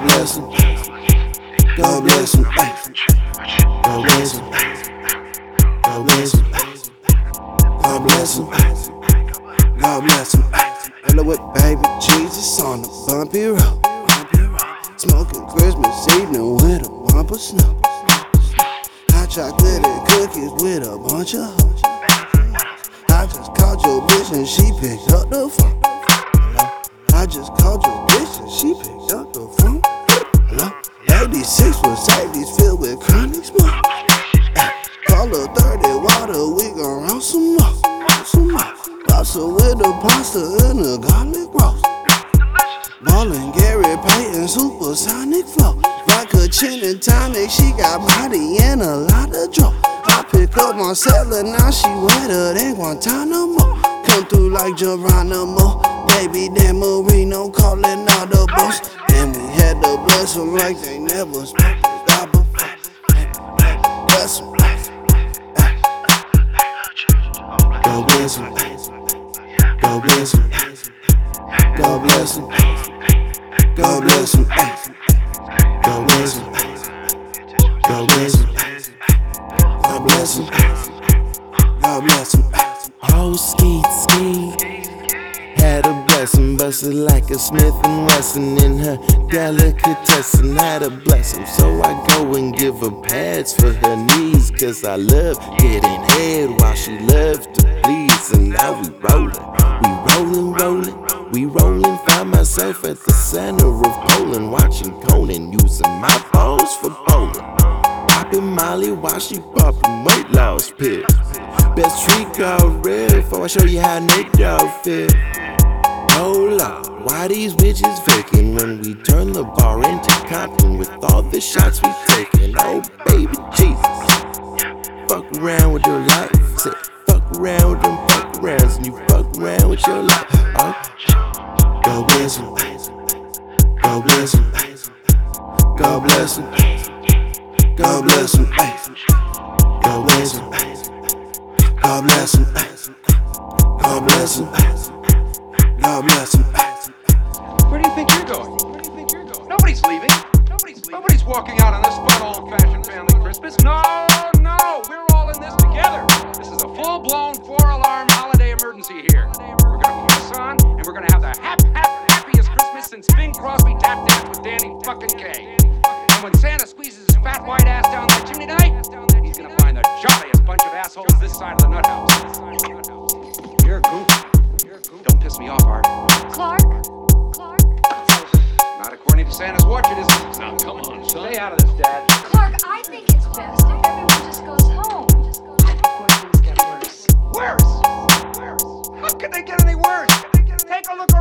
God bless him. God bless him. God bless him. God bless him. God bless him. God bless him. Hello with baby Jesus on the bumpy road. Smoking Christmas evening with a bump of snow. Hot chocolate and cookies with a bunch of hoes. I just called your bitch and she picked up the phone. I just called your bitch and she picked up the phone. Hello? 86 Mercedes filled with chronic smoke. Call her 30 water, we gon' roll some more. Some more. Pasta with the pasta and the garlic roast. Ballin' Gary Payton, supersonic flow. Like a chin and tonic, she got body and a lot of draw. I pick up my cellar, now she wetter than Guantanamo. Come through like Geronimo. Baby, Dan Marino calling all the boss. And we had to bless them like they never spoke God before. Bless them. God bless him. God bless him. God bless him. God bless him. God bless him. God bless him. God bless him. God bless him. Oh, skeet, skeet. Had a blessing, busted like a Smith and Wesson in her delicatessen. Had a blessing, so I go and give her pads for her knees. Cause I love getting head while she loves to please. And now we rollin', we rollin', rollin'. We rollin', find myself at the center of Poland, watching Conan, using my balls for bowling. Poppin' Molly while she poppin' weight loss pills. Best girl real before I show you how Nate Dogg feel. Hold up, why these bitches faking when we turn the bar into Compton with all the shots we taking? Oh baby Jesus, fuck around with your life. Say fuck around with them fuck arounds and you fuck around with your life. Oh, God bless him. God bless him. God bless him. God bless him. God bless him. God bless him. God bless him. God bless him. Where do you think you're going? Where do you think you're going? Nobody's leaving. Nobody's leaving. Nobody's walking out on this fun old-fashioned family Christmas. No, no, we're all in this together. This is a full-blown four-alarm holiday emergency here. We're gonna put this on, and we're gonna have the hap, hap, happiest Christmas since Bing Crosby tap danced with Danny fucking Kaye. And when Santa squeezes his fat white ass down that chimney tonight, he's gonna find the jolliest bunch of assholes this side of the nut house. You're a goof. You're a goof. Don't piss me off, Art. Clark? Clark? Not according to Santa's watch, it isn't. Now, come on, son. Stay out of this, Dad. Clark, I think it's best if everyone just goes home. Before things get worse. Worse? Worse? How could they get any worse? Take a look around.